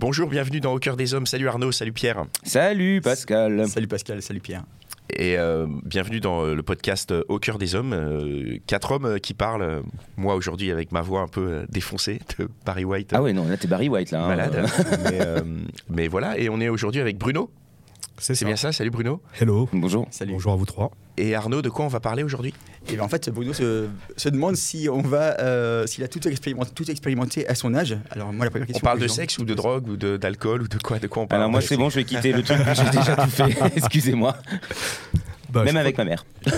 Bonjour, bienvenue dans Au cœur des hommes. Salut Arnaud, salut Pierre. Salut Pascal. Salut Pascal, salut Pierre. Et euh, bienvenue dans euh, le podcast euh, Au cœur des hommes. Euh, quatre hommes qui parlent, moi aujourd'hui avec ma voix un peu défoncée de Barry White. Ah ouais, non, là t'es Barry White là. hein. Malade. mais, euh, mais voilà, et on est aujourd'hui avec Bruno. C'est bien ça, salut Bruno. Hello. Bonjour. Salut. Bonjour à vous trois. Et Arnaud, de quoi on va parler aujourd'hui? Et bien en fait, Bruno se, se demande si on va, euh, s'il a tout expérimenté, tout expérimenté à son âge. Alors moi, la première On question. parle que de sexe ou de drogue ou d'alcool ou de quoi De quoi on parle? Alors moi c'est bon, je vais quitter le truc que j'ai déjà tout fait. Excusez-moi. Bah, Même avec ma mère.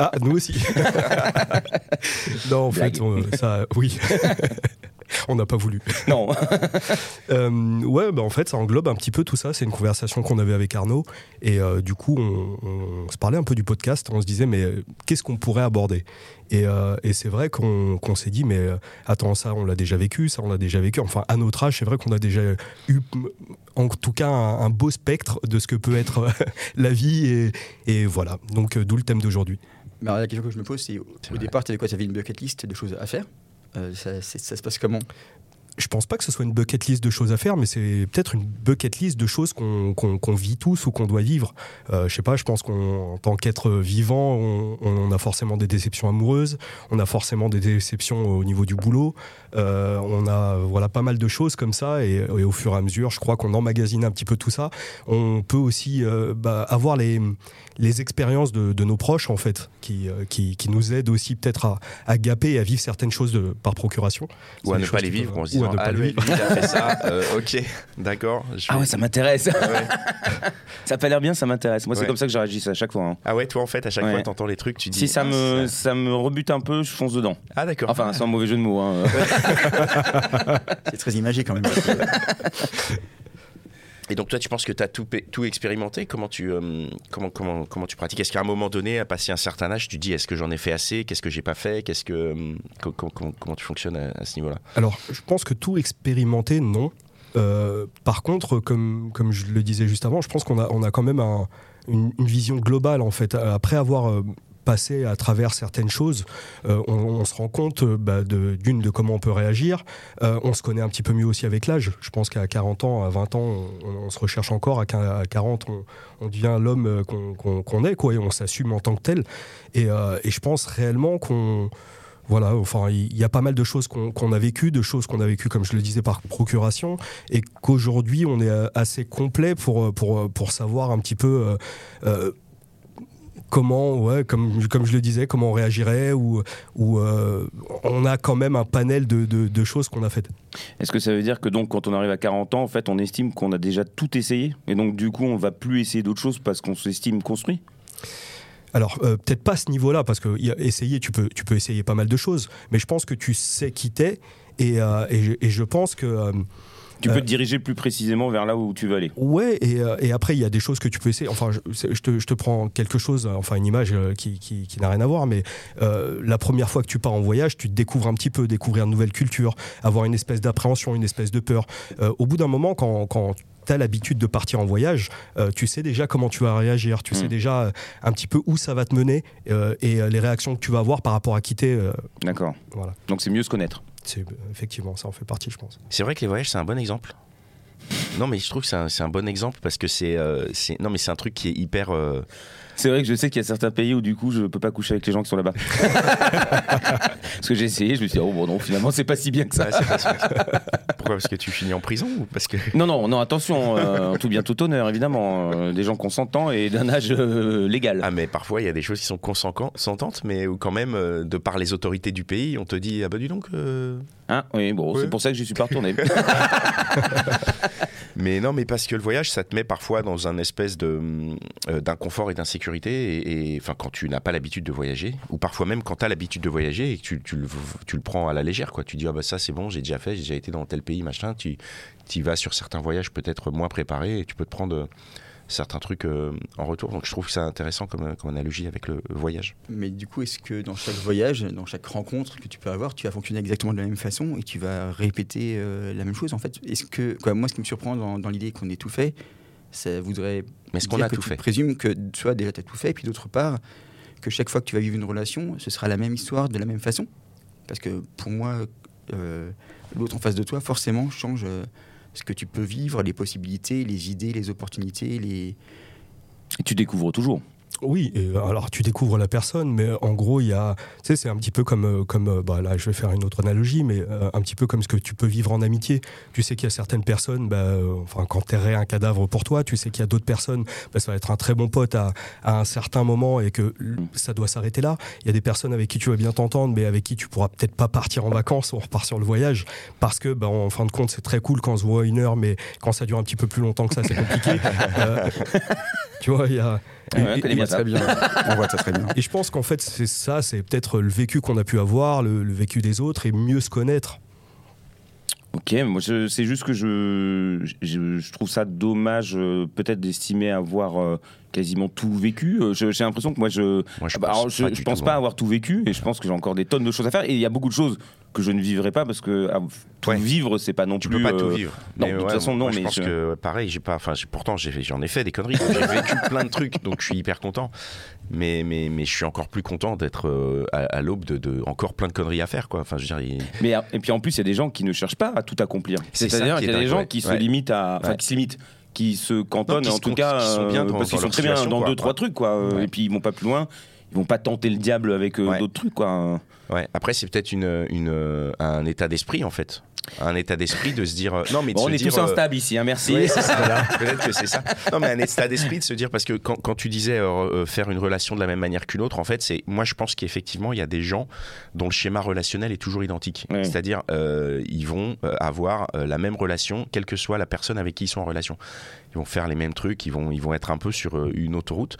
Ah, nous aussi. non, en Blague. fait, on- ça, oui. On n'a pas voulu. Non. Euh, ouais, bah en fait, ça englobe un petit peu tout ça. C'est une conversation qu'on avait avec Arnaud. Et euh, du coup, on, on se parlait un peu du podcast. On se disait, mais euh, qu'est-ce qu'on pourrait aborder? Et, euh, et c'est vrai qu'on s'est dit, mais attends, ça, on l'a déjà vécu, ça, on l'a déjà vécu. Enfin, à notre âge, c'est vrai qu'on a déjà eu, en tout cas, un, un beau spectre de ce que peut être la vie. Et, et voilà. Donc, d'où le thème d'aujourd'hui. Mais alors, la question que je me pose, c'est au départ, tu avais quoi? Tu avais une bucket list de choses à faire? Ça, c'est- ça se passe comment? Je pense pas que ce soit une bucket list de choses à faire, mais c'est peut-être une bucket list de choses qu'on vit tous ou qu'on doit vivre. Euh, je sais pas, je pense qu'en tant qu'être vivant, on, on a forcément des déceptions amoureuses, on a forcément des déceptions au niveau du boulot, euh, on a voilà pas mal de choses comme ça, et, et au fur et à mesure, je crois qu'on emmagasine un petit peu tout ça. On peut aussi euh, bah, avoir les, les expériences de, de nos proches, en fait, qui, euh, qui, qui nous aident aussi peut-être à, à gaper et à vivre certaines choses de, par procuration. Ou à ne pas les vivre peuvent- en se ou pas Ah, les lui, il a fait ça. Euh, ok, d'accord. Ah vais- ouais, ça m'intéresse. Ah ouais. ça a pas l'air bien, ça m'intéresse. Moi c'est comme ça que je réagis à chaque fois. hein. Ah ouais, toi en fait, à chaque Ouais. fois, t'entends les trucs, tu dis. Si ça Ah, me, ça me rebute un peu, je fonce dedans. Ah d'accord. Enfin, sans mauvais jeu de mots. hein. C'est très imagé quand même. Et donc toi, tu penses que tu as tout, expérimenté? Comment tu, euh, comment, tu pratiques? Est-ce qu'à un moment donné, à passer un certain âge, tu dis est-ce que j'en ai fait assez? Qu'est-ce que j'ai pas fait? Qu'est-ce que euh, co- co- comment, tu fonctionnes à, ce niveau-là? Alors, je pense que tout expérimenter, non. Euh, par contre, comme, je le disais juste avant, je pense qu'on a, quand même un- une, une vision globale, en fait. Après avoir passé à travers certaines choses, euh, on, se rend compte euh, bah, d'une de, comment on peut réagir. Euh, on se connaît un petit peu mieux aussi avec l'âge. Je pense qu'à 40 ans, à 20 ans, on, se recherche encore. À quin- à 40, on, devient l'homme qu'on est, quoi, et on s'assume en tant que tel. Et, je pense réellement qu'on voilà, enfin, il y a pas mal de choses qu'on a vécues, de choses qu'on a vécues, comme je le disais, par procuration, et qu'aujourd'hui, on est assez complet pour, pour, pour savoir un petit peu comment, ouais, comme, comme je le disais, comment on réagirait, ou, ou euh, on a quand même un panel de, de, de choses qu'on a faites. Est-ce que ça veut dire que donc quand on arrive à 40 ans, en fait, on estime qu'on a déjà tout essayé et donc du coup, on va plus essayer d'autres choses parce qu'on s'estime construit? Alors, euh, peut-être pas à ce niveau-là, parce que y a- essayer, tu peux, tu peux essayer pas mal de choses, mais je pense que tu sais qui t'es, et, euh, et je pense que... euh, Tu Euh, peux te diriger plus précisément vers là où tu veux aller. Ouais, et, euh, et après, il y a des choses que tu peux essayer. Enfin, je, te, je te prends quelque chose, euh, enfin une image euh, qui, qui, qui n'a rien à voir, mais euh, la première fois que tu pars en voyage, tu te découvres un petit peu, découvrir une nouvelle culture, avoir une espèce d'appréhension, une espèce de peur. Euh, au bout d'un moment, quand, quand tu as l'habitude de partir en voyage, euh, tu sais déjà comment tu vas réagir, tu sais Mm. déjà euh, un petit peu où ça va te mener euh, et euh, les réactions que tu vas avoir par rapport à quitter. euh, D'accord. voilà, Donc c'est mieux se connaître. C'est effectivement ça en fait partie, je pense. C'est vrai que les voyages, c'est un bon exemple. Non, mais je trouve que c'est un, bon exemple parce que c'est, euh, c'est, non, mais c'est un truc qui est hyper. euh, C'est vrai que je sais qu'il y a certains pays où du coup je peux pas coucher avec les gens qui sont là-bas. Parce que j'ai essayé, je me suis dit, oh bon non, finalement c'est pas si bien que ça. Pourquoi? Parce que tu finis en prison ou parce que Non, non, non, attention, euh, tout bien tout honneur évidemment, des gens consentants et d'un âge légal. ah mais parfois il y a des choses qui sont consentantes, mais où quand même de par les autorités du pays, on te dit ah bah dis donc. Hein oui, bon, c'est pour ça que j'y suis pas retourné. Mais non, mais parce que le voyage, ça te met parfois dans un espèce de euh, d'inconfort et d'insécurité. Et, et, enfin, quand tu n'as pas l'habitude de voyager, ou parfois même quand tu as l'habitude de voyager et que tu, tu le, tu le prends à la légère, quoi. Tu dis ah bah ça c'est bon, j'ai déjà fait, j'ai déjà été dans tel pays, machin. Tu y vas sur certains voyages peut-être moins préparés et tu peux te prendre certains trucs euh, en retour. Donc je trouve que c'est intéressant comme, comme analogie avec le voyage. Mais du coup, est-ce que dans chaque voyage, dans chaque rencontre que tu peux avoir, tu vas fonctionner exactement de la même façon et tu vas répéter euh, la même chose en fait? Est-ce que quoi, moi, ce qui me surprend dans, dans l'idée qu'on ait tout fait, ça voudrait Mais est-ce qu'on a que tout tu fait? présumes que soit déjà tu as tout fait, et puis d'autre part, que chaque fois que tu vas vivre une relation, ce sera la même histoire de la même façon? Parce que pour moi, euh, l'autre en face de toi, forcément, change euh, ce que tu peux vivre, les possibilités, les idées, les opportunités, les... Tu découvres toujours. Oui, et alors tu découvres la personne, mais en gros, il y a, tu sais, c'est un petit peu comme, euh, comme euh, bah, là, je vais faire une autre analogie, mais euh, un petit peu comme ce que tu peux vivre en amitié. Tu sais qu'il y a certaines personnes, bah, euh, enfin, quand t'errais un cadavre pour toi, tu sais qu'il y a d'autres personnes, bah, ça va être un très bon pote à, à un certain moment et que ça doit s'arrêter là. Il y a des personnes avec qui tu vas bien t'entendre, mais avec qui tu pourras peut-être pas partir en vacances, on repart sur le voyage, parce que, bah, en fin de compte, c'est très cool quand on se voit une heure, mais quand ça dure un petit peu plus longtemps que ça, c'est compliqué. Euh, tu vois, il y a. Ouais, on et- connaît et- bien ça. Très bien. On voit ça très bien. et je pense qu'en fait, c'est ça, c'est peut-être le vécu qu'on a pu avoir, le, le vécu des autres et mieux se connaître. Ok, moi je- c'est juste que je, je, je trouve ça dommage euh, peut-être d'estimer avoir euh, quasiment tout vécu. Euh, je- J'ai l'impression que moi je, Moi, je Ah bah, pense alors, je, pas je du pense pas avoir tout vécu et je pense que j'ai encore des tonnes de choses à faire et il y a beaucoup de choses que je ne vivrai pas parce que ah, tout Ouais. vivre c'est pas non Tu plus. peux pas tout euh, vivre. non, Mais de toute façon, non, moi, je mais pense que pareil, j'ai pas. Enfin, pourtant, j'en ai fait des conneries. J'ai vécu plein de trucs, donc je suis hyper content. Mais, mais, mais je suis encore plus content d'être euh, à, à l'aube de, de encore plein de conneries à faire, quoi. Enfin, je veux dire, il- Mais euh, et puis en plus, il y a des gens qui ne cherchent pas à tout accomplir. C'est-à-dire qui est qu'il y a des gens ouais. qui se limitent à, qui se limitent, qui se cantonnent qui en se tout cas qui sont bien euh, dans- parce qu'ils sont très bien dans quoi. deux trois trucs quoi. euh. Et puis ils vont pas plus loin. Ils vont pas tenter le diable avec euh, Ouais. d'autres trucs quoi. ouais. Après, c'est peut-être une, une, euh, un état d'esprit, en fait. Un état d'esprit de se dire. euh, non, mais de Bon, se on est dire, tous euh, instables ici, hein, merci. Ça. Peut-être que c'est ça. Non, mais un état d'esprit de se dire, parce que quand, quand tu disais euh, euh, faire une relation de la même manière qu'une autre, en fait, c'est moi je pense qu'effectivement, il y a des gens dont le schéma relationnel est toujours identique. Ouais. C'est-à-dire, euh, ils vont euh, avoir euh, la même relation, quelle que soit la personne avec qui ils sont en relation. Ils vont faire les mêmes trucs, ils vont, ils vont être un peu sur euh, une autoroute.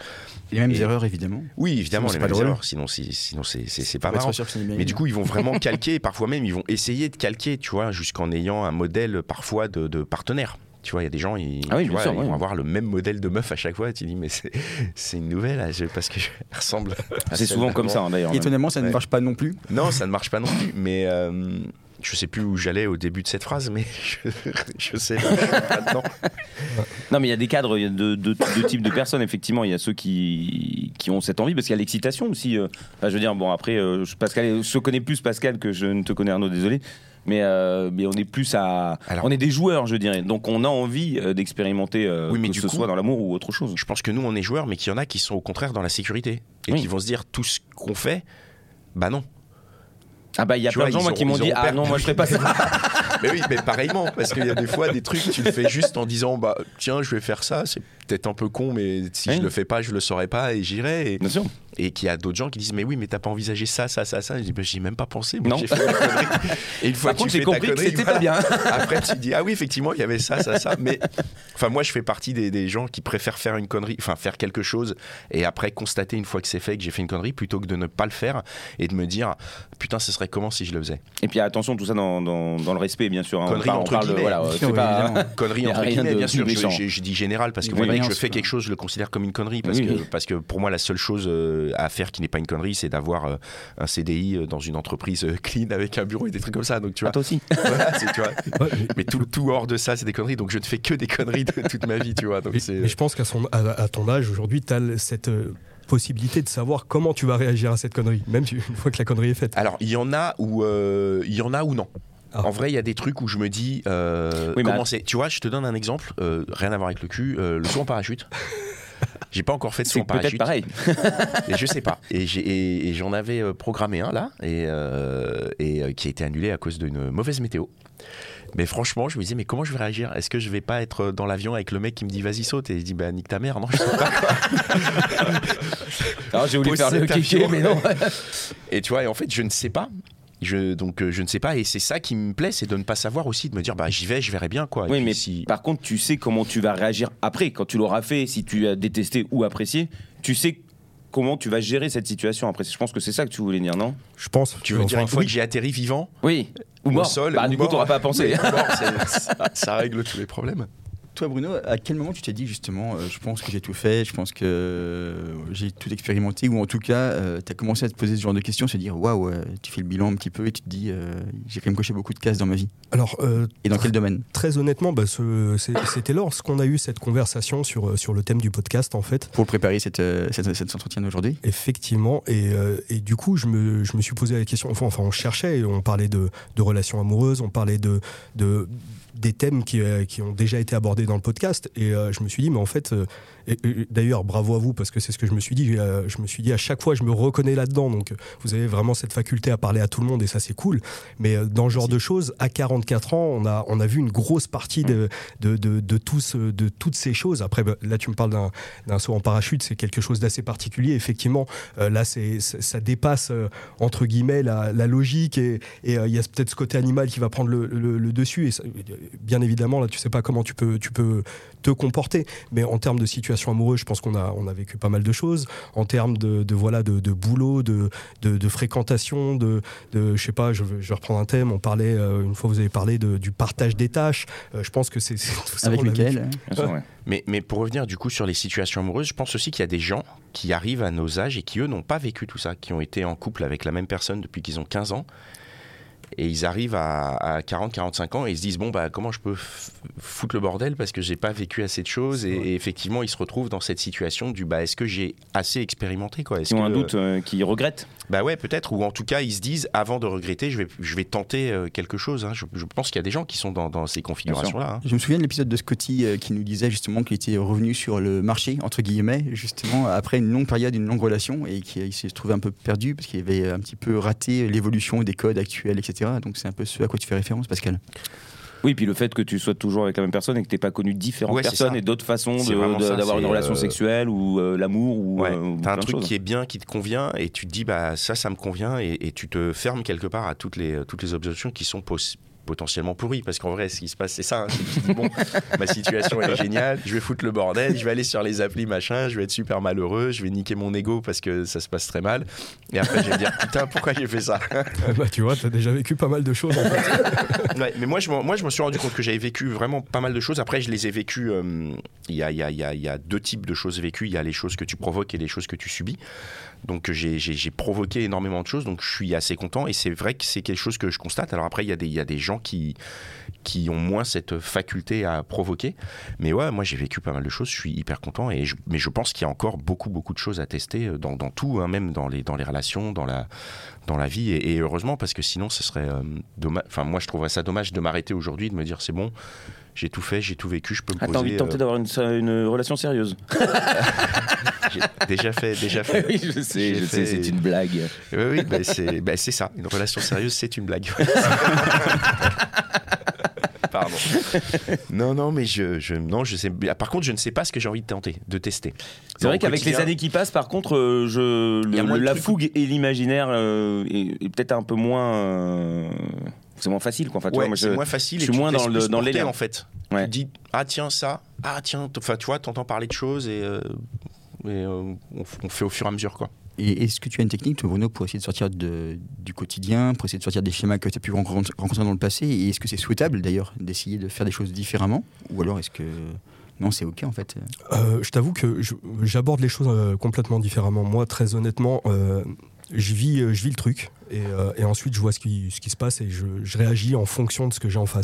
Les mêmes Et- erreurs, évidemment. Oui, évidemment, Sinon, les mêmes erreurs. Sinon, c'est, sinon c'est, pas marrant. Mais du coup, ils vont vraiment calquer, et parfois même, ils vont essayer de calquer, tu vois, jusqu'en ayant un modèle parfois de, de partenaire. Tu vois, il y a des gens, ils, Ah oui, tu bien vois, sûr, ils ouais. vont avoir le même modèle de meuf à chaque fois. Et tu dis, mais c'est, c'est une nouvelle, parce que je ressemble. C'est souvent comme ça hein, d'ailleurs. Étonnamment, ça ne marche pas non plus. Non, ça ne marche pas non plus. Mais euh, je sais plus où j'allais au début de cette phrase, mais je, je sais dedans. Non, mais il y a des cadres il y a de, de- de types de personnes, effectivement. Il y a ceux qui, qui ont cette envie, parce qu'il y a l'excitation aussi. euh. Enfin, je veux dire, bon, après, euh, je- Pascal, je connais plus Pascal que je ne te connais, Arnaud, désolé. Mais, euh, mais on est plus à. Alors- on est des joueurs, je dirais. Donc on a envie d'expérimenter, euh, Oui, mais que du ce coup- soit dans l'amour ou autre chose. Je pense que nous, on est joueurs, mais qu'il y en a qui sont au contraire dans la sécurité. Et Oui. qui vont se dire, tout ce qu'on fait, bah non. Ah bah, il y a Tu plein de gens moi, qui m'ont dit Ah non, moi je ferais pas ça. Mais oui, mais pareillement, parce qu'il y a des fois des trucs, tu le fais juste en disant, bah tiens, je vais faire ça, c'est peut-être un peu con, mais si Oui. je le fais pas, je le saurais pas et j'irai. Et, et qu'il y a d'autres gens qui disent, mais oui, mais t'as pas envisagé ça, ça, ça, ça. Je dis, bah, j'y ai même pas pensé. Moi, Non. fait. Et une fois Par que j'ai compris que c'était voilà. pas bien. Après, tu dis, ah oui, effectivement, il y avait ça, ça, ça. Mais enfin, moi, je fais partie des, des gens qui préfèrent faire une connerie, enfin, faire quelque chose et après constater une fois que c'est fait que j'ai fait une connerie plutôt que de ne pas le faire et de me dire, putain, ce serait comment si je le faisais. Et puis attention, tout ça dans, dans, dans le respect, bien sûr. hein. On Connerie on entre parle guillemets. voilà, pas-. Connerie entre guillemets, bien sûr. Je, méchant. je- je dis général parce que moi, dès que je fais quoi. quelque chose, je le considère comme une connerie parce, Oui, que, oui. parce que pour moi, la seule chose euh, à faire qui n'est pas une connerie, c'est d'avoir euh, un CDI euh, dans une entreprise clean avec un bureau et des trucs comme ça. Donc tu Ah, vois, toi aussi. voilà, tu vois. Ouais, mais- tout, tout hors de ça, c'est des conneries. Donc je ne fais que des conneries de toute ma vie, tu vois. Donc Mais, je pense qu'à son, à, à ton âge, aujourd'hui, tu as cette possibilité de savoir comment tu vas réagir à cette connerie, même une fois que la connerie est faite. Alors il y en a où euh, il y en a ou non? Ah. En vrai, il y a des trucs où je me dis euh, Oui, comment c'est. Tu vois, je te donne un exemple, euh, rien à voir avec le cul, euh, le saut en parachute. J'ai pas encore fait de saut C'est en peut-être parachute. pareil. Et je sais pas. Et j'ai- et- et j'en avais euh, programmé un là, et, et qui a été annulé à cause d'une mauvaise météo. Mais franchement, je me disais, mais comment je vais réagir? Est-ce que je vais pas être dans l'avion avec le mec qui me dit vas-y saute? Et je dis, bah nique ta mère, non, je sais pas. Alors j'ai voulu faire le kéké, mais non. Et tu vois, et en fait, je ne sais pas. Je, donc euh, je ne sais pas et c'est ça qui me plaît, c'est de ne pas savoir aussi, de me dire bah j'y vais, je verrai bien quoi. Oui, mais si- par contre, tu sais comment tu vas réagir après, quand tu l'auras fait, si tu as détesté ou apprécié, tu sais comment tu vas gérer cette situation après. Je pense que c'est ça que tu voulais dire, non? Je pense. tu veux dire une fois oui. que j'ai atterri vivant Oui. Ou au mort. sol, bah, ou du coup, mort. t'auras pas à penser. Oui, mort, c'est- ça, ça règle tous les problèmes. Toi, Bruno, à quel moment tu t'es dit justement, euh, je pense que j'ai tout fait, je pense que euh, j'ai tout expérimenté, ou en tout cas, tu as commencé à te poser ce genre de questions, se dire, waouh, euh, tu fais le bilan un petit peu et tu te dis, euh, j'ai quand même coché beaucoup de cases dans ma vie. Alors, euh, Et dans quel domaine? très honnêtement, bah, c'était lorsqu'on a eu cette conversation sur, euh, sur le thème du podcast, en fait. Pour préparer cette, euh, cette- cet entretien d'aujourd'hui? Effectivement, et, euh, et du coup, je me, je me suis posé la question. Enfin, enfin, on cherchait, on parlait de, de relations amoureuses, on parlait de, de des thèmes qui, euh, qui ont déjà été abordés dans le podcast, et euh, je me suis dit, mais en fait, euh, et- et d'ailleurs, bravo à vous parce que c'est ce que je me suis dit. euh, je me suis dit à chaque fois, je me reconnais là-dedans. Donc, vous avez vraiment cette faculté à parler à tout le monde, et ça, c'est cool. Mais dans ce genre de choses, à 44 ans, on a, on a vu une grosse partie de, de, de, de euh, de toutes ces choses. Après, bah, là, tu me parles d'un d'un saut en parachute, c'est quelque chose d'assez particulier. Effectivement, là, c'est, c'est- ça dépasse, entre guillemets, la, la logique et et, il y a peut-être ce côté animal qui va prendre le, le- le dessus. Et ça- bien évidemment, là, tu sais pas comment tu peux, tu peux te comporter. Mais en termes de situation amoureuse, je pense qu'on a, on a vécu pas mal de choses. En termes de, de, voilà, de, de boulot, de, de, de fréquentation, de, de, je sais pas, je, vais- je vais reprendre un thème. On parlait, euh, une fois, vous avez parlé de- du partage des tâches. Euh, je pense que c'est, c'est tout ça, Avec. Michael hein. Ouais. Mais, mais pour revenir du coup sur les situations amoureuses, je pense aussi qu'il y a des gens qui arrivent à nos âges et qui eux n'ont pas vécu tout ça, qui ont été en couple avec la même personne depuis qu'ils ont 15 ans. Et ils arrivent à, 40-45 ans et ils se disent bon bah comment je peux foutre le bordel parce que j'ai pas vécu assez de choses et, et effectivement ils se retrouvent dans cette situation du bah est-ce que j'ai assez expérimenté quoi? Qui ont un doute, euh, qui regrettent. bah ouais peut-être ou en tout cas ils se disent avant de regretter je vais je vais tenter euh, quelque chose hein. je, je pense qu'il y a des gens qui sont dans, dans ces configurations là Je me souviens de l'épisode de Scotty euh, qui nous disait justement qu'il était revenu sur le marché, entre guillemets, justement après une longue période, une longue relation, et qu'il s'est trouvé un peu perdu parce qu'il avait un petit peu raté l'évolution des codes actuels, etc. Donc c'est un peu ce à quoi tu fais référence, Pascal. Oui, puis le fait que tu sois toujours avec la même personne et que tu n'aies pas connu différentes Ouais, personnes et d'autres façons d'avoir une relation euh, sexuelle ou euh, l'amour ou, Ouais, euh, ou t'as un truc choses. qui est bien, qui te convient, et tu te dis bah ça, ça me convient, et, et tu te fermes quelque part à toutes les toutes les options qui sont pos- potentiellement pourries, parce qu'en vrai, ce qui se passe, c'est ça. hein, c'est dis bon, ma situation elle est géniale, je vais foutre le bordel, je vais aller sur les applis machin, je vais être super malheureux, je vais niquer mon ego parce que ça se passe très mal, et après je vais dire putain pourquoi j'ai fait ça? bah, tu vois, tu as déjà vécu pas mal de choses. En fait. Ouais, mais moi je, moi, je me suis rendu compte que j'avais vécu vraiment pas mal de choses. Après, je les ai vécues. euh, Il y, a, y, a, y a deux types de choses vécues. Il y a les choses que tu provoques et les choses que tu subis. Donc, j'ai- j'ai provoqué énormément de choses. Donc, je suis assez content. Et c'est vrai que c'est quelque chose que je constate. Alors, après, il y a des, il y a des gens qui, qui ont moins cette faculté à provoquer. Mais ouais, moi, j'ai vécu pas mal de choses. Je suis hyper content. Et je- mais je pense qu'il y a encore beaucoup, beaucoup de choses à tester euh, dans, dans tout, hein, même dans les, dans les relations, dans la, dans la vie. Et, et heureusement, parce que sinon, ce serait dommage. Enfin, moi, je trouverais ça dommage de m'arrêter aujourd'hui, de me dire c'est bon, j'ai tout fait, j'ai tout vécu, je peux me Ah, poser. t'as envie de tenter euh, d'avoir une, une relation sérieuse déjà fait, déjà fait. Oui, je sais, je sais, c'est une blague. Oui, oui, bah, c'est bah, c'est ça. Une relation sérieuse, c'est une blague. Pardon. Non, non, mais je, je, non, je sais. Par contre, je ne sais pas ce que j'ai envie de tenter, de tester. C'est vrai qu'avec les années qui passent, par contre, euh, je, le- la trucs. fougue et l'imaginaire euh, est, est peut-être un peu moins. euh, c'est moins facile, quoi. Enfin, Ouais, c'est je- moins facile. je suis moins dans le- dans porter, en fait. Ouais. Tu te dis ah tiens ça, ah tiens, enfin tu vois, t'entends parler de choses et, euh, et, euh, on, fait au fur et à mesure quoi. Et est-ce que tu as une technique, Bruno, pour essayer de sortir de- du quotidien, pour essayer de sortir des schémas que tu as pu rencontrer, dans le passé? Et est-ce que c'est souhaitable, d'ailleurs, d'essayer de faire des choses différemment? Ou alors est-ce que. Non, c'est OK, en fait? Euh, je t'avoue que j'aborde les choses euh, complètement différemment. Moi, très honnêtement, euh, je, vis, je vis le truc et, euh, et ensuite je vois ce qui, ce qui se passe et je, je réagis en fonction de ce que j'ai en face.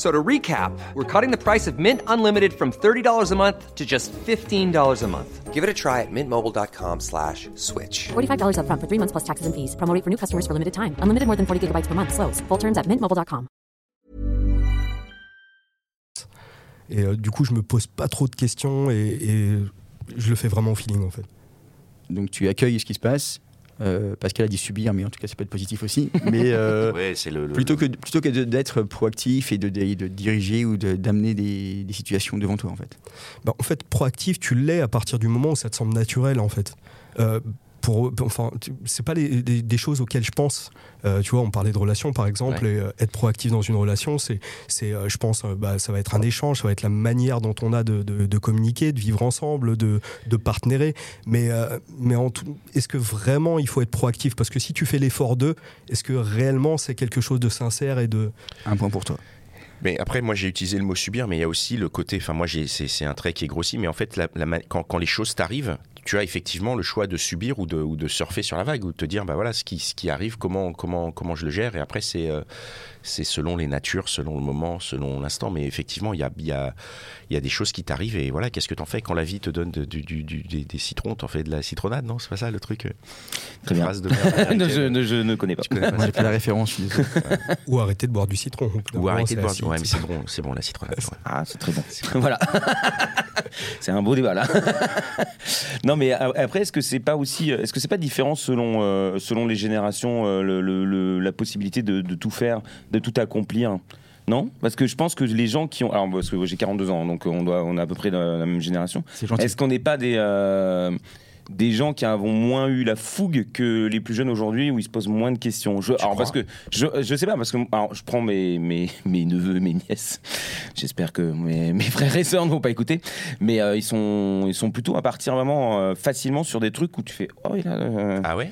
So to recap, we're cutting the price of Mint Unlimited from $30 a month to just $15 a month. Give it a try at mintmobile.com slash switch. $45 upfront for three months plus taxes and fees. Promo rate for new customers for limited time. Unlimited more than 40 gigabytes per month. Slows. Full terms at mintmobile.com. Et euh, du coup, je me pose pas trop de questions et, et je le fais vraiment au feeling en fait. Donc tu accueilles ce qui se passe. Euh, Pascal a dit subir, mais en tout cas, ça peut être positif aussi. Mais euh, Ouais, le, le- plutôt que, plutôt que de- d'être proactif et de, de- de diriger ou de- d'amener des, des situations devant toi, en fait. Bah, en fait, proactif, tu l'es à partir du moment où ça te semble naturel, en fait. Euh, pour, enfin, c'est pas les- des, des choses auxquelles je pense. Euh, tu vois, on parlait de relations, par exemple, et euh, être proactif dans une relation, c'est, c'est, euh, je pense, euh, bah, ça va être un échange, ça va être la manière dont on a de, de- de communiquer, de vivre ensemble, de, de partenaire. Mais, euh, mais en tout, est-ce que vraiment il faut être proactif? Parce que si tu fais l'effort d'eux, est-ce que réellement c'est quelque chose de sincère et de Un point pour toi. Mais après, moi, j'ai utilisé le mot subir, mais il y a aussi le côté. Enfin, moi, j'ai- c'est c'est un trait qui est grossi, mais en fait, la- la ma- quand, quand les choses t'arrivent, tu as effectivement le choix de subir ou de, ou de surfer sur la vague, ou de te dire, bah voilà, ce qui, ce qui arrive, comment, comment, comment je le gère. Et après, c'est euh, c'est selon les natures, selon le moment, selon l'instant. Mais effectivement, il y a, il y, a, il y a des choses qui t'arrivent, et voilà, qu'est-ce que t'en fais quand la vie te donne de- du, du- du- des, des citrons? T'en fais de la citronnade, non? C'est pas ça le truc euh, Très bien. phrase de je, ne- je ne connais pas. Pas j'ai pas la référence, je suis désolé. ou arrêter de boire du citron. Ou arrêter de boire. acide. Ouais, mais c'est bon, c'est bon la citronnade. ouais. Ah, c'est très bon. voilà. c'est un beau débat là. non, mais a- après, est-ce que c'est pas aussi, est-ce que c'est pas différent selon euh, selon les générations, euh, le- le- le- la possibilité de, de tout faire, de tout accomplir? Non, parce que je pense que les gens qui ont, alors parce que j'ai 42 ans, donc on doit, on est à peu près de la même génération. Est-ce qu'on n'est pas des euh, des gens qui avons moins eu la fougue que les plus jeunes aujourd'hui, où ils se posent moins de questions. Je, Alors parce que je, je sais pas, parce que alors, je prends mes, mes, mes neveux, mes nièces. J'espère que mes, mes frères et sœurs ne vont pas écouter, mais euh, ils sont ils sont plutôt à partir vraiment euh, facilement sur des trucs où tu fais oh il a, euh, Ah ouais?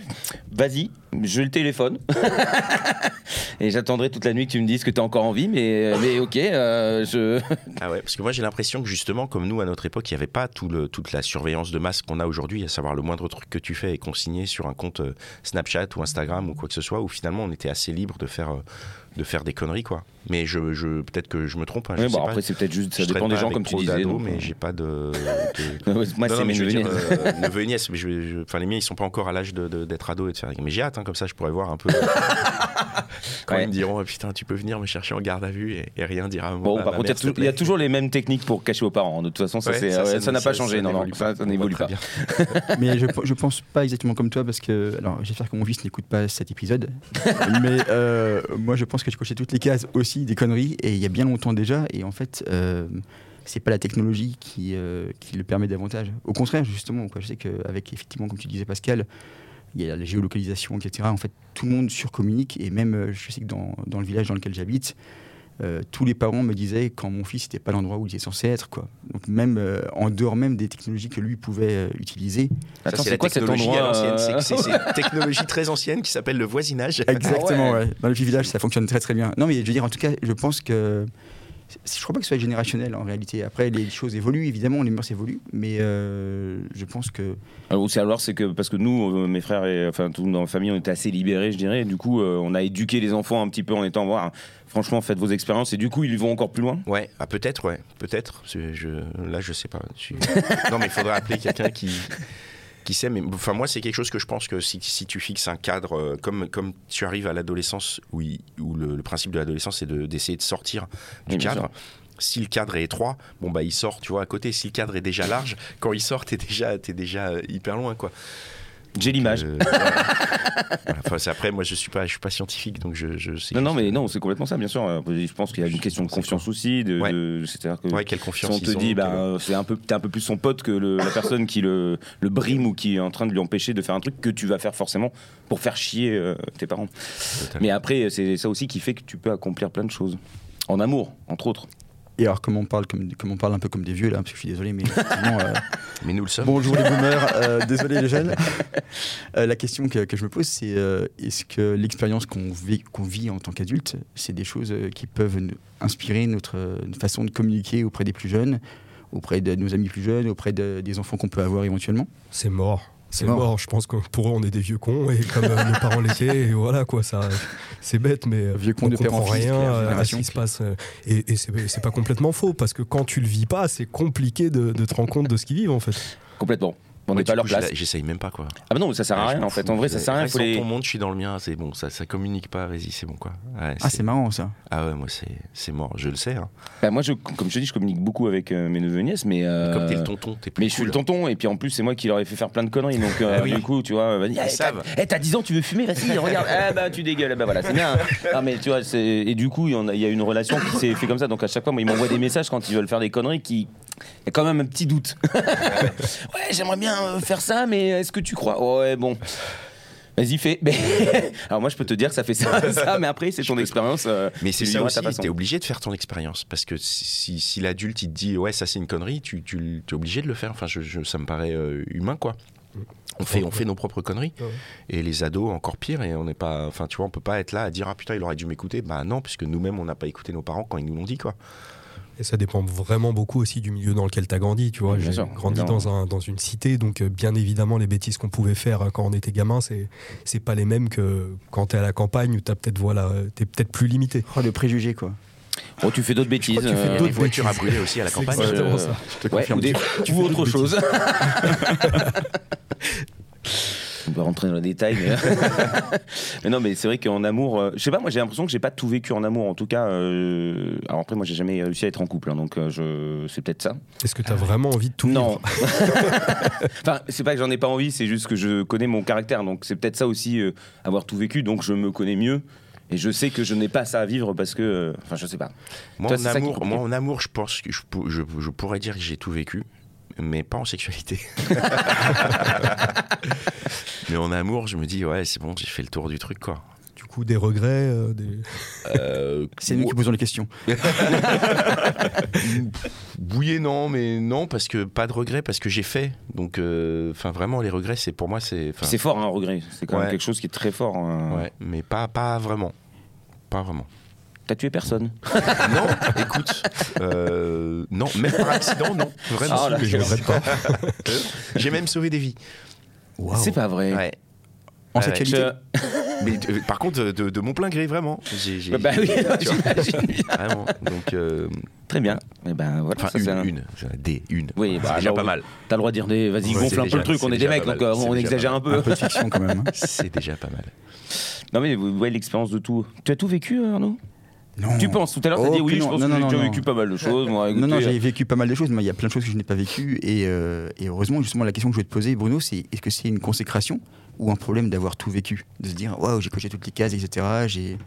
vas-y, je le téléphone. Et j'attendrai toute la nuit que tu me dises que tu as encore envie, mais mais ok, je Ah ouais, parce que moi j'ai l'impression que justement, comme nous à notre époque, il n'y avait pas tout le, toute la surveillance de masse qu'on a aujourd'hui, à savoir le moindre truc que tu fais est consigné sur un compte euh, Snapchat ou Instagram ou quoi que ce soit, où finalement on était assez libre de faire, euh, de faire des conneries quoi. Mais je, je peut-être que je me trompe. hein, je Ouais, sais bon, pas. après c'est peut-être juste ça Je dépend des gens comme tu disais. donc, mais euh, j'ai pas de. de- Moi c'est mes neveux. nièces. euh, nièces, mais je, vais- je- enfin les miens ils sont pas encore à l'âge d'être ados et de faire. Mais j'ai hâte, hein, comme ça je pourrais voir un peu. Quand Ouais. ils me diront, oh, putain, tu peux venir me chercher en garde à vue et, et rien dire à moi. Bon, à par ma contre, il y a y, toujours les mêmes techniques pour cacher aux parents. De toute façon, ça Ouais, c'est- ça, ouais, ça ça ne- n'a pas changé. ça Non, non, n'évolue ça n'évolue pas. Mais je, je pense pas exactement comme toi parce que. Alors, j'espère que mon fils n'écoute pas cet épisode. mais euh, moi, je pense que je cochais toutes les cases aussi des conneries et il y a bien longtemps déjà. Et en fait, euh, c'est pas la technologie qui, euh, qui le permet davantage. Au contraire, justement, quoi, je sais qu'avec, effectivement, comme tu disais, Pascal, il y a la géolocalisation, etc. En fait, tout le monde surcommunique et même, euh, je sais que dans, dans le village dans lequel j'habite, euh, tous les parents me disaient quand mon fils n'était pas l'endroit où il était censé être. Quoi. Donc même euh, en dehors même des technologies que lui pouvait euh, utiliser. Attends, c'est quoi cet technologie endroit à l'ancienne. C'est- euh, une technologie très ancienne qui s'appelle le voisinage. Exactement, ouais. ouais. Dans le petit village, ça fonctionne très très bien. Non mais je veux dire, en tout cas, je pense que... Je crois pas que ce soit générationnel en réalité. Après, les choses évoluent, évidemment, les mœurs évoluent, mais euh, je pense que... Alors, c'est alors, c'est que parce que nous, euh, mes frères et enfin tout dans la famille, on était assez libérés, je dirais. Du coup, euh, on a éduqué les enfants un petit peu en étant voir. Franchement, faites vos expériences et du coup, ils vont encore plus loin. Ouais, ah, peut-être, ouais, peut-être. Je, là, je sais pas. Je non, mais il faudrait appeler quelqu'un qui qui sait. Mais enfin, moi, c'est quelque chose que je pense que si, si tu fixes un cadre, euh, comme comme tu arrives à l'adolescence, où, il- où le, le principe de l'adolescence, c'est de- d'essayer de sortir du Oui, cadre. Si le cadre est étroit, bon bah il sort, tu vois, à côté. Si le cadre est déjà large, quand il sort, t'es déjà, t'es déjà euh, hyper loin, quoi. J'ai l'image. Euh, voilà. Voilà. Enfin, c'est après, moi, je suis pas, je suis pas scientifique, donc je, je sais. Non, non, mais non, c'est complètement ça, bien sûr. Euh, Je pense qu'il y a une question de confiance aussi. De, Ouais. de- C'est-à-dire que Ouais, quelle si confiance on te ont, dit, bah, euh, c'est un peu, t'es un peu plus son pote que le- la personne qui le, le brime ou qui est en train de lui empêcher de faire un truc que tu vas faire forcément pour faire chier euh, tes parents. Totalement. Mais après, c'est ça aussi qui fait que tu peux accomplir plein de choses. En amour, entre autres. Et alors, comme on parle, comme, comme on parle un peu comme des vieux, là, parce que je suis désolé, mais effectivement, euh, Mais nous le sommes. bonjour les boomers, euh, désolé les jeunes. Euh, la question que, que je me pose, c'est euh, est-ce que l'expérience qu'on vit, qu'on vit en tant qu'adulte, c'est des choses qui peuvent nous inspirer notre, notre façon de communiquer auprès des plus jeunes, auprès de nos amis plus jeunes, auprès de- des enfants qu'on peut avoir éventuellement? C'est mort. C'est mort. mort. Je pense que pour eux, on est des vieux cons et comme euh, nos parents l'étaient, et voilà quoi, ça, c'est bête, mais euh, Vieux cons on en comprend rien à ce qui se passe. euh, Et, c'est pas complètement faux parce que quand tu le vis pas, c'est compliqué de, de te rendre compte de ce qu'ils vivent en fait. Complètement. On Ouais, n'est pas à leur coup, place. la- J'essaye même pas, quoi. Ah bah non, ça sert à Ouais, rien en fait. fous. En vrai, ça sert à rien. Faut dans les... ton monde, je suis dans le mien. C'est bon, ça, ça communique pas. Vas-y, c'est bon, quoi. Ouais, Ah, c'est marrant ça. Ah ouais, moi, c'est c'est mort. Je le sais. hein. Bah, moi, je, comme je te dis, je communique beaucoup avec euh, mes neveux et nièces, mais. euh, Comme t'es le tonton, t'es plus Mais je suis le tonton, et puis en plus, c'est moi qui leur ai fait faire plein de conneries. Donc, euh, Ah oui. du coup, tu vois, vas-y, Ils eh, t'as savent. eh, t'as 10 ans, tu veux fumer Vas-y, regarde. Ah bah, tu dégueules. Ah bah voilà, c'est bien. Non, mais tu vois, c'est- et du coup, il y, en a, il y a une relation qui s'est fait comme ça. Donc, à chaque fois, moi, ils m'envoient des messages quand ils veulent faire des conneries qui. Il y a quand même un petit doute. ouais, j'aimerais bien euh, faire ça, mais est-ce que tu crois? Ouais, bon. Vas-y, fais. Mais- Alors, moi, je peux te dire que ça fait ça, ça mais après, c'est ton expérience. euh, Mais c'est ça aussi, t'es obligé de faire ton expérience. Parce que si, si- si l'adulte, il te dit, ouais, ça c'est une connerie, tu, tu es obligé de le faire. Enfin, je, je- ça me paraît euh, humain, quoi. On fait, on fait nos propres conneries. Ouais. Et les ados, encore pire. Et on n'est pas. Enfin, tu vois, on peut pas être là à dire, ah putain, il aurait dû m'écouter. Bah non, puisque nous-mêmes, on n'a pas écouté nos parents quand ils nous l'ont dit, quoi. Et ça dépend vraiment beaucoup aussi du milieu dans lequel tu as grandi. Tu vois, j'ai grandi évidemment. dans, un, dans une cité, donc euh, bien évidemment, les bêtises qu'on pouvait faire euh, quand on était gamin, c'est c'est pas les mêmes que quand tu es à la campagne où tu peut-être voilà, t'es peut-être plus limité. Oh, le préjugé quoi. Oh, tu fais d'autres bêtises. tu fais euh, d'autres voitures à brûler aussi à la campagne. exactement Euh, ça. Je te Ouais, confirme. ou, des- Tu ou fais autre chose. On peut rentrer dans le détail, mais, mais non, mais c'est vrai qu'en amour, euh, je sais pas, moi j'ai l'impression que j'ai pas tout vécu en amour. En tout cas, euh, alors après, moi j'ai jamais réussi à être en couple, hein, donc euh, je, c'est peut-être ça. Est-ce que tu as vraiment envie de tout Non. vivre? Enfin, c'est pas que j'en ai pas envie, c'est juste que je connais mon caractère, donc c'est peut-être ça aussi, euh, avoir tout vécu, donc je me connais mieux. Et je sais que je n'ai pas ça à vivre parce que. euh, Enfin, je sais pas. Moi, Toi, en c'est ça qui est amour, compliqué. moi, en amour, je pense que je, pou- je- je pourrais dire que j'ai tout vécu, mais pas en sexualité. mais en amour, je me dis, ouais, c'est bon, j'ai fait le tour du truc, quoi. Du coup, des regrets euh, des... Euh, C'est nous qui posons les questions. Oui et non, mais non, parce que pas de regrets, parce que j'ai fait. Donc, euh, enfin, vraiment, les regrets, c'est pour moi, c'est. C'est fort, un regret. C'est quand même quelque chose qui est très fort. hein. Ouais, mais pas, pas vraiment. Pas vraiment. T'as tué personne. Non, écoute, euh, non, même par accident, non. Vraiment. Ah, là, je regrette pas. J'ai même sauvé des vies. C'est pas vrai. Ouais. En Ouais, sexualité. Mais euh, par contre, de, de mon plein gré, vraiment. J'ai, Bah, bah oui, tu vois, j'imagine. Vraiment. Donc, euh, Très bien. Et ben voilà. enfin, ça, c'est un- une, une, des, une. Oui, bah, c'est déjà alors, pas mal. T'as le droit de dire des. Vas-y, Ouais, gonfle un peu le truc. On est des mecs, donc euh, on exagère un peu. Un peu de fiction quand même. C'est déjà pas mal. Non mais vous voyez l'expérience de tout. Tu as tout vécu, Arnaud? Non. Tu penses Tout à l'heure, t'as Oh, dit oui. que Je non. pense Non, que non, j'ai déjà vécu pas mal de choses. Moi, Non, non, j'ai vécu pas mal de choses, mais il y a plein de choses que je n'ai pas vécues. Et, euh, et heureusement, justement, la question que je vais te poser, Bruno, c'est est-ce que c'est une consécration ou un problème d'avoir tout vécu? De se dire, waouh, j'ai coché toutes les cases, etc. J'ai...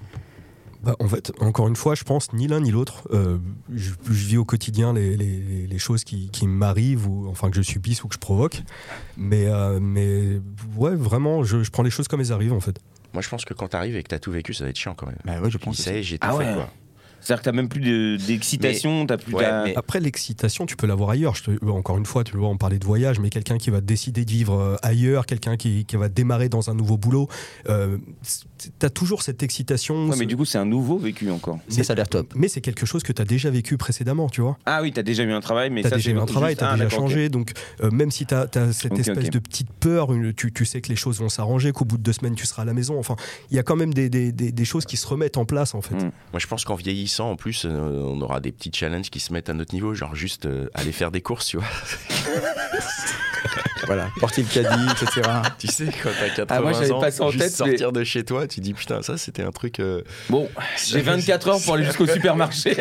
Bah, en fait, encore une fois, je pense ni l'un ni l'autre. Euh, je, je vis au quotidien les, les- les choses qui, qui m'arrivent, ou enfin que je subisse ou que je provoque. Mais, euh, mais ouais, vraiment, je, je prends les choses comme elles arrivent en fait. Moi, je pense que quand t'arrives et que t'as tout vécu, ça va être chiant quand même. Bah ouais, je pense. ça y est, j'ai tout Ah fait, ouais. quoi. C'est-à-dire que t'as même plus de- d'excitation, t'as plus. Ouais, ta- mais- Après, l'excitation, tu peux l'avoir ailleurs. Je te- encore une fois, tu vois, on parlait de voyage, mais quelqu'un qui va décider de vivre euh, ailleurs, quelqu'un qui, qui va démarrer dans un nouveau boulot, euh, tu as toujours cette excitation. Ouais, mais du coup, c'est un nouveau vécu encore. Ça, ça a l'air top. mais c'est quelque chose que tu as déjà vécu précédemment, tu vois. Ah oui, t'as déjà eu un travail, mais Tu as ça, déjà eu un travail, juste- tu as Ah, déjà changé. Donc, euh, même si tu as, cette espèce de petite peur, une- tu, tu sais que les choses vont s'arranger, qu'au bout de deux semaines, tu seras à la maison. Enfin, il y a quand même des, des- des- des choses qui se remettent en place, en fait. Mm. Moi, je pense qu'en vieillissant, en plus, euh, on aura des petits challenges qui se mettent à notre niveau, genre juste euh, aller faire des courses, tu vois. Voilà, porter le caddie, etc. tu sais, quand t'as 80 Ah, moi, j'avais ans, pas ça en juste tête, sortir de chez toi, tu dis putain, ça c'était un truc. euh, Bon, j'ai 24 heures pour aller jusqu'au supermarché.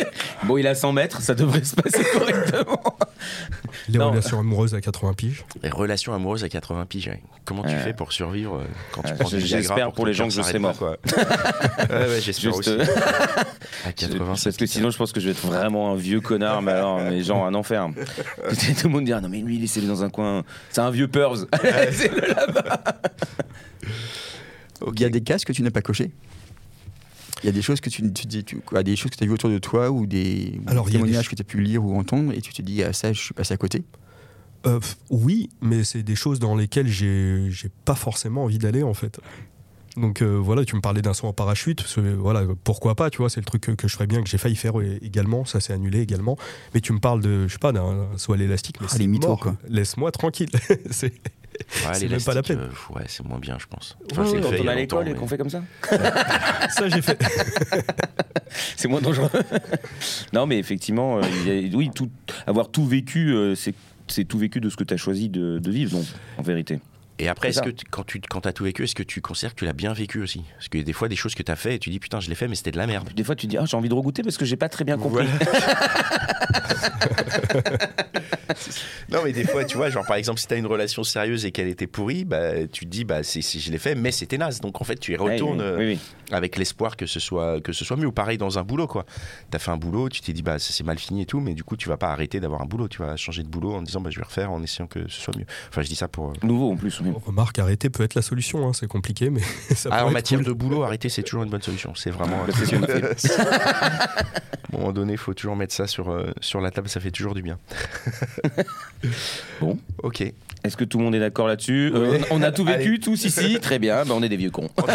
Bon, il a 100 mètres, ça devrait se passer correctement. Les Non. relations amoureuses à 80 piges. Les relations amoureuses à 80 piges. ouais. Comment tu fais pour survivre euh, quand tu Ouais, prends des j'espère pour les gens que je pas, mort. quoi. ouais, ouais, j'espère Juste, aussi. euh, À 80, Parce que sinon, je pense que je vais être vraiment un vieux connard, mais alors, mais genre un enfer. Tout le monde dira, non, mais lui, laissez-le dans un coin. C'est un vieux Purves. Laissez-le là-bas. Il y a des cases que tu n'as pas cochées il y a des choses que tu, tu dis, tu- quoi, des choses que tu as vues autour de toi ou des, Alors, des des témoignages que tu as pu lire ou entendre et tu te dis ah ça je suis passé à côté? Euh, oui, mais c'est des choses dans lesquelles j'ai pas forcément envie d'aller en fait. Donc euh, voilà, tu me parlais d'un saut en parachute, ce- voilà, pourquoi pas, tu vois, c'est le truc que, que je ferais bien, que j'ai failli faire également, ça s'est annulé également. Mais tu me parles de, je sais pas, d'un saut à l'élastique, mais Ah, c'est mort. quoi. Laisse-moi tranquille. c'est Ouais, c'est même pas la peine. euh, ouais, c'est moins bien, je pense. Quand on a est à l'école et qu'on fait comme ça, ça j'ai fait. c'est moins dangereux. non, mais effectivement, euh, a- oui, tout, avoir tout vécu, euh, c'est c'est tout vécu de ce que tu as choisi de, de vivre, donc, en vérité. Et après, C'est est-ce ça. que tu- quand tu quand as tout vécu, est-ce que tu considères que tu l'as bien vécu aussi? Parce que des fois, des choses que tu as fait et tu dis putain, je l'ai fait, mais c'était de la merde. Des fois, tu dis, ah, j'ai envie de regoûter parce que j'ai pas très bien compris. Non, mais des fois, tu vois, genre par exemple, si tu as une relation sérieuse et qu'elle était pourrie, bah, tu te dis, bah, c'est, c'est- je l'ai fait, mais c'était naze. Donc en fait, tu y retournes oui, oui, oui. avec l'espoir que ce, soit, que ce soit mieux. Ou pareil dans un boulot, quoi. Tu as fait un boulot, tu t'es dit, bah, ça s'est mal fini et tout, mais du coup, tu vas pas arrêter d'avoir un boulot. Tu vas changer de boulot en disant, bah, je vais refaire en essayant que ce soit mieux. Enfin, je dis ça pour. euh, Nouveau en plus. Remarque, arrêter peut être la solution, hein, c'est compliqué, mais ça Ah, peut en être matière cool. de boulot, arrêter, c'est toujours une bonne solution. C'est vraiment. Fait. à un moment donné, il faut toujours mettre ça sur, euh, sur la table, ça fait toujours du bien. Bon. Ok. Est-ce que tout le monde est d'accord là-dessus Euh. On a tout vécu, Allez. tous ici, très bien, bah, on est des vieux cons. Ouais,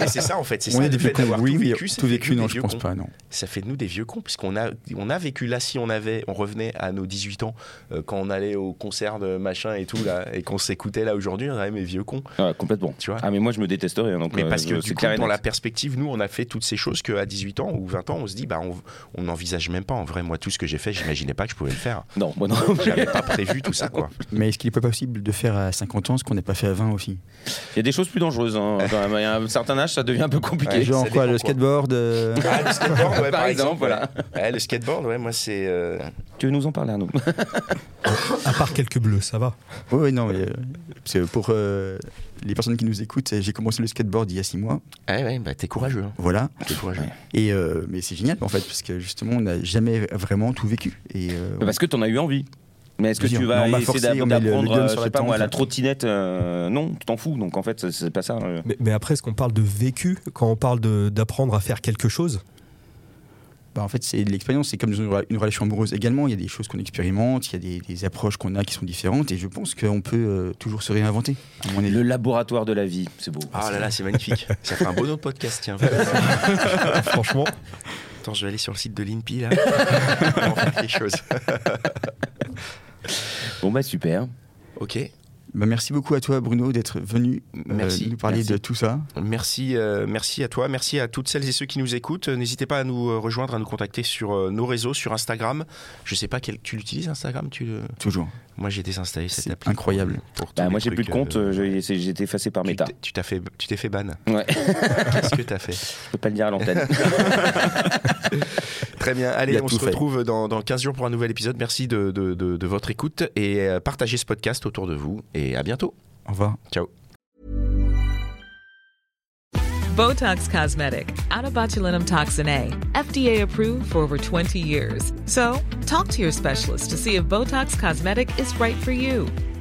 mais c'est ça en fait, c'est On ça est des le vieux fait cons. d'avoir Oui, tout vécu, tout vécu, non, je pense cons. pas, non. Ça fait de nous des vieux cons, puisqu'on a, on a vécu là, si on avait, on revenait à nos 18 ans, euh, quand on allait au concert de machin et tout, là, et qu'on s'écoutait là aujourd'hui, on aurait mes vieux cons. Ouais, complètement. Tu vois Ah, mais moi, je me détesterais. hein, donc, Mais euh, parce que du coup, dans la perspective, nous, on a fait toutes ces choses qu'à 18 ans ou 20 ans, on se dit, bah, on on n'envisage même pas. En vrai, moi, tout ce que j'ai fait, j'imaginais pas que je pouvais le faire. Non, moi non. J'avais pas prévu tout ça, quoi. Mais est-ce qu'il n'est pas possible de faire à 50 ans ce qu'on n'a pas fait à 20 aussi Il y a des choses plus dangereuses. hein, quand même. Il y a un certain âge, ça devient un peu compliqué. Ouais, Genre quoi, le skateboard euh, Ah, le skateboard, ouais, Par exemple, voilà. ouais. Ouais, le skateboard, ouais, moi, c'est. euh, Tu veux nous en parler, Arnaud? À part quelques bleus, ça va. Oui, oui, non, mais, euh, pour euh, les personnes qui nous écoutent, j'ai commencé le skateboard il y a 6 mois. Ouais, ouais, bah, t'es courageux. hein. Voilà. T'es courageux. Et, euh, mais c'est génial en fait, parce que justement, on n'a jamais vraiment tout vécu. Et, euh, Parce que tu en as eu envie. Mais est-ce que tu vas Non, on essayer forcé, d'app- on met le- le d'apprendre, euh, je la sais pas moi, tempe. la trottinette euh, Non, tu t'en fous. Donc en fait, c'est- pas ça. euh. Mais, mais après, est-ce qu'on parle de vécu quand on parle de- d'apprendre à faire quelque chose? Bah, en fait, c'est de l'expérience. C'est comme une, rela- une relation amoureuse également. Il y a des choses qu'on expérimente, il y a des, des approches qu'on a qui sont différentes. Et je pense qu'on peut euh, toujours se réinventer. Mon avis. Le laboratoire de la vie, c'est beau. Ah là là, c'est magnifique. Ça fait un beau nom de podcast, tiens. Franchement, Attends, je vais aller sur le site de l'INPI là. On va faire quelque chose. Bon bah super. Ok. Bah, merci beaucoup à toi, Bruno, d'être venu euh, nous parler merci. de tout ça. Merci, euh, merci à toi, merci à toutes celles et ceux qui nous écoutent. N'hésitez pas à nous euh, rejoindre, à nous contacter sur euh, nos réseaux, sur Instagram. Je sais pas quel, tu l'utilises Instagram tu le- Toujours. Moi j'ai désinstallé cette C'est appli. incroyable. Pour tous Bah, moi j'ai plus de compte, j'ai été effacé par Meta. t'es- Tu t'as fait, tu t'es fait ban. Ouais, Qu'est-ce que t'as fait? Je peux pas le dire à l'antenne. Très bien. Allez, on se fait. retrouve dans, dans 15 jours pour un nouvel épisode. Merci de, de- de- de votre écoute et euh, partagez ce podcast autour de vous. Et à bientôt. Au revoir. Ciao. Botox Cosmetic, out of botulinum toxin A, FDA approved for over 20 years. So, talk to your specialist to see if Botox Cosmetic is right for you.